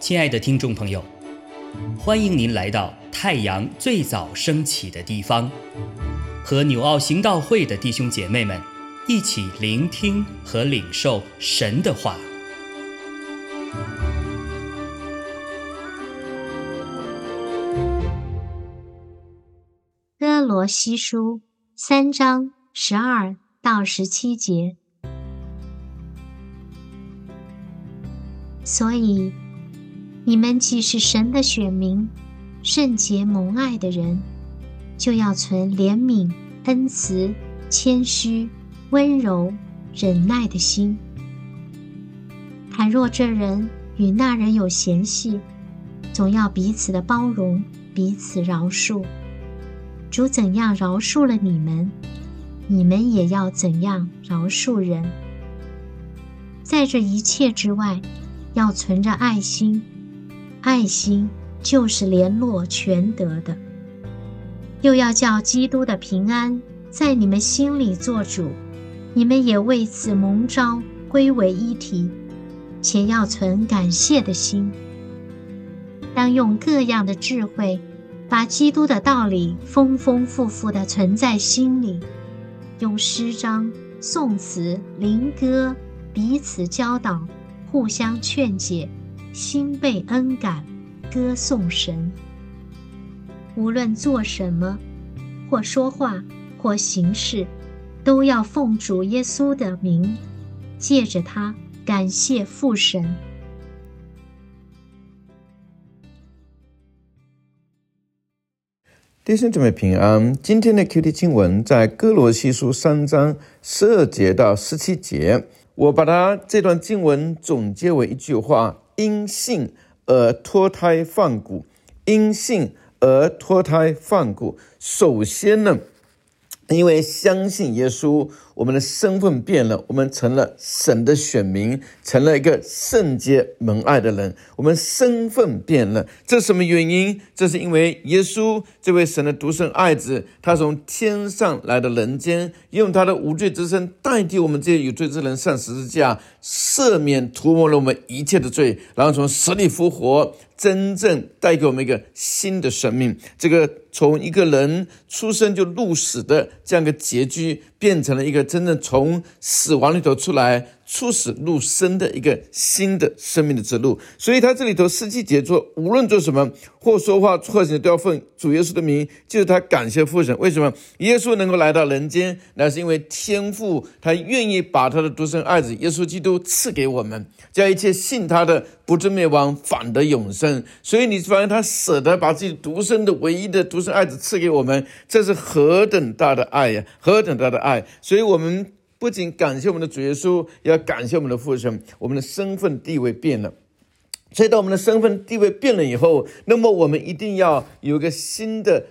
亲爱的听众朋友，欢迎您来到太阳最早升起的地方，和纽奥行道会的弟兄姐妹们一起聆听和领受神的话。哥罗西书三章十二到十七节，所以。你们既是神的选民，圣洁蒙爱的人，就要存怜悯、恩慈、谦虚、温柔、忍耐的心。倘若这人与那人有嫌隙，总要彼此的包容，彼此饶恕。主怎样饶恕了你们，你们也要怎样饶恕人。在这一切之外，要存着爱心。爱心就是联络全德的，又要叫基督的平安在你们心里做主，你们也为此蒙召归为一体，且要存感谢的心。当用各样的智慧，把基督的道理丰丰富富的存在心里，用诗章、颂词、灵歌彼此教导，互相劝解。心被恩感，歌颂神。无论做什么，或说话，或行事，都要奉主耶稣的名，借着他感谢父神。弟兄姊妹平安。今天的 Q T 经文在哥罗西书三章十二节到十七节，我把它这段经文总结为一句话。因信而脱胎换骨，因信而脱胎换骨。首先呢，因为相信耶稣。我们的身份变了，我们成了神的选民，成了一个圣洁蒙爱的人。我们身份变了，这是什么原因？这是因为耶稣这位神的独生爱子，他从天上来到人间，用他的无罪之身代替我们这些有罪之人上十字架，赦免涂抹了我们一切的罪，然后从死里复活，真正带给我们一个新的生命。这个从一个人出生就入死的这样一个结局。变成了一个真正从死亡里头出来。出死入生的一个新的生命的之路，所以他这里头四季节做，无论做什么或说话或行，都要奉主耶稣的名，就是他感谢父神。为什么耶稣能够来到人间？那是因为天父他愿意把他的独生爱子耶稣基督赐给我们，叫一切信他的不至灭亡，反得永生。所以你发现他舍得把自己独生的唯一的独生爱子赐给我们，这是何等大的爱呀！何等大的爱！所以我们。不仅感谢我们的主耶稣，也要感谢我们的父神。我们的身份地位变了，所以当我们的身份地位变了以后，那么我们一定要有个新的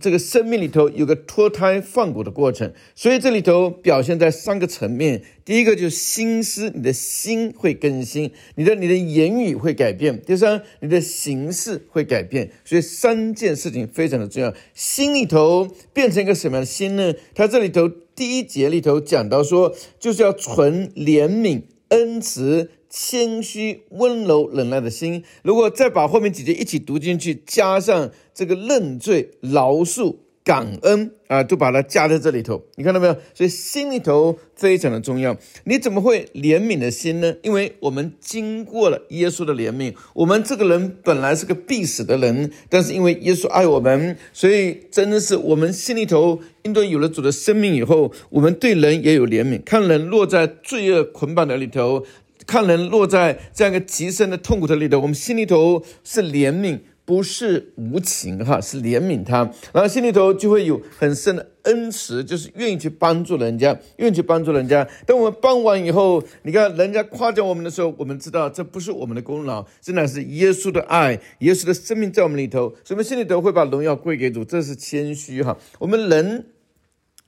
这个生命里头有个脱胎换骨的过程。所以这里头表现在三个层面：第一个就是心思，你的心会更新；你的你的言语会改变；第三，你的形式会改变。所以三件事情非常的重要。心里头变成一个什么样的心呢？它这里头。第一节里头讲到说，就是要存怜悯、恩慈、谦虚、温柔、忍耐的心。如果再把后面几节一起读进去，加上这个认罪、饶恕。感恩啊，都把它加在这里头，你看到没有？所以心里头非常的重要。你怎么会怜悯的心呢？因为我们经过了耶稣的怜悯，我们这个人本来是个必死的人，但是因为耶稣爱我们，所以真的是我们心里头，因为有了主的生命以后，我们对人也有怜悯。看人落在罪恶捆绑的里头，看人落在这样一个极深的痛苦的里头，我们心里头是怜悯。不是无情哈，是怜悯他，然后心里头就会有很深的恩慈，就是愿意去帮助人家，愿意去帮助人家。等我们帮完以后，你看人家夸奖我们的时候，我们知道这不是我们的功劳，真的是耶稣的爱，耶稣的生命在我们里头，所以我们心里头会把荣耀归给主，这是谦虚哈。我们人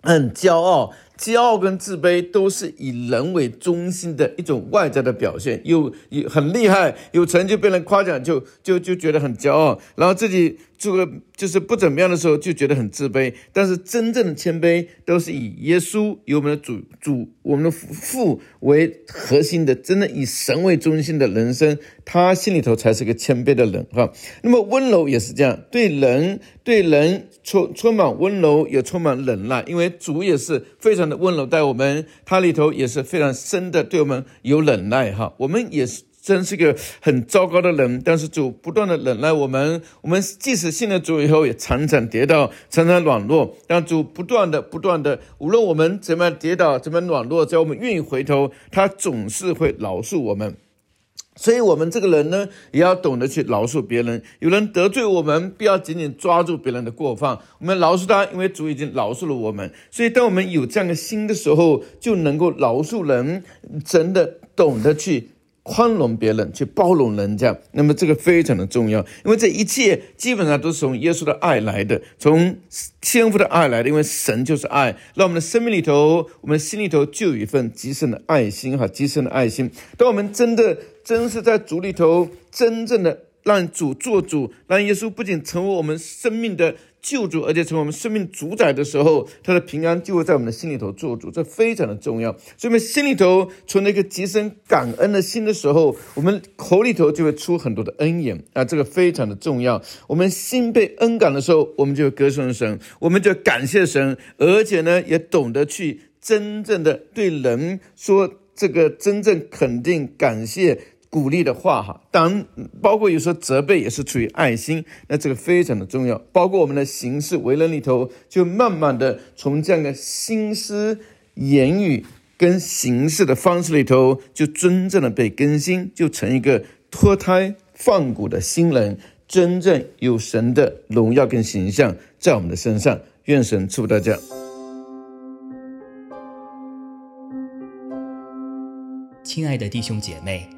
很骄傲。骄傲跟自卑都是以人为中心的一种外在的表现，有有很厉害，有成就被人夸奖就就就觉得很骄傲，然后自己这个就是不怎么样的时候就觉得很自卑。但是真正的谦卑都是以耶稣、以我们的主主、我们的父为核心的，真的以神为中心的人生，他心里头才是个谦卑的人哈。那么温柔也是这样，对人对人充充满温柔，也充满忍耐，因为主也是非常。的温柔待我们，他里头也是非常深的，对我们有忍耐哈。我们也是真是个很糟糕的人，但是主不断的忍耐我们。我们即使信了主以后，也常常跌倒，常常软弱。但主不断的、不断的，无论我们怎么跌倒、怎么软弱，只要我们愿意回头，他总是会饶恕我们。所以，我们这个人呢，也要懂得去饶恕别人。有人得罪我们，不要紧紧抓住别人的过犯，我们饶恕他，因为主已经饶恕了我们。所以，当我们有这样的心的时候，就能够饶恕人，真的懂得去。宽容别人，去包容人家，那么这个非常的重要，因为这一切基本上都是从耶稣的爱来的，从天父的爱来的，因为神就是爱，让我们的生命里头，我们心里头就有一份极深的爱心哈，极深的爱心。当我们真的真是在主里头，真正的让主做主，让耶稣不仅成为我们生命的。救主，而且成为我们生命主宰的时候，他的平安就会在我们的心里头做主，这非常的重要。所以，我们心里头存了一个极深感恩的心的时候，我们口里头就会出很多的恩言啊，这个非常的重要。我们心被恩感的时候，我们就歌颂神，我们就感谢神，而且呢，也懂得去真正的对人说这个真正肯定、感谢。鼓励的话哈，当然包括有时候责备也是出于爱心，那这个非常的重要。包括我们的行事为人里头，就慢慢的从这样的心思、言语跟行事的方式里头，就真正的被更新，就成一个脱胎换骨的新人，真正有神的荣耀跟形象在我们的身上。愿神祝福大家，亲爱的弟兄姐妹。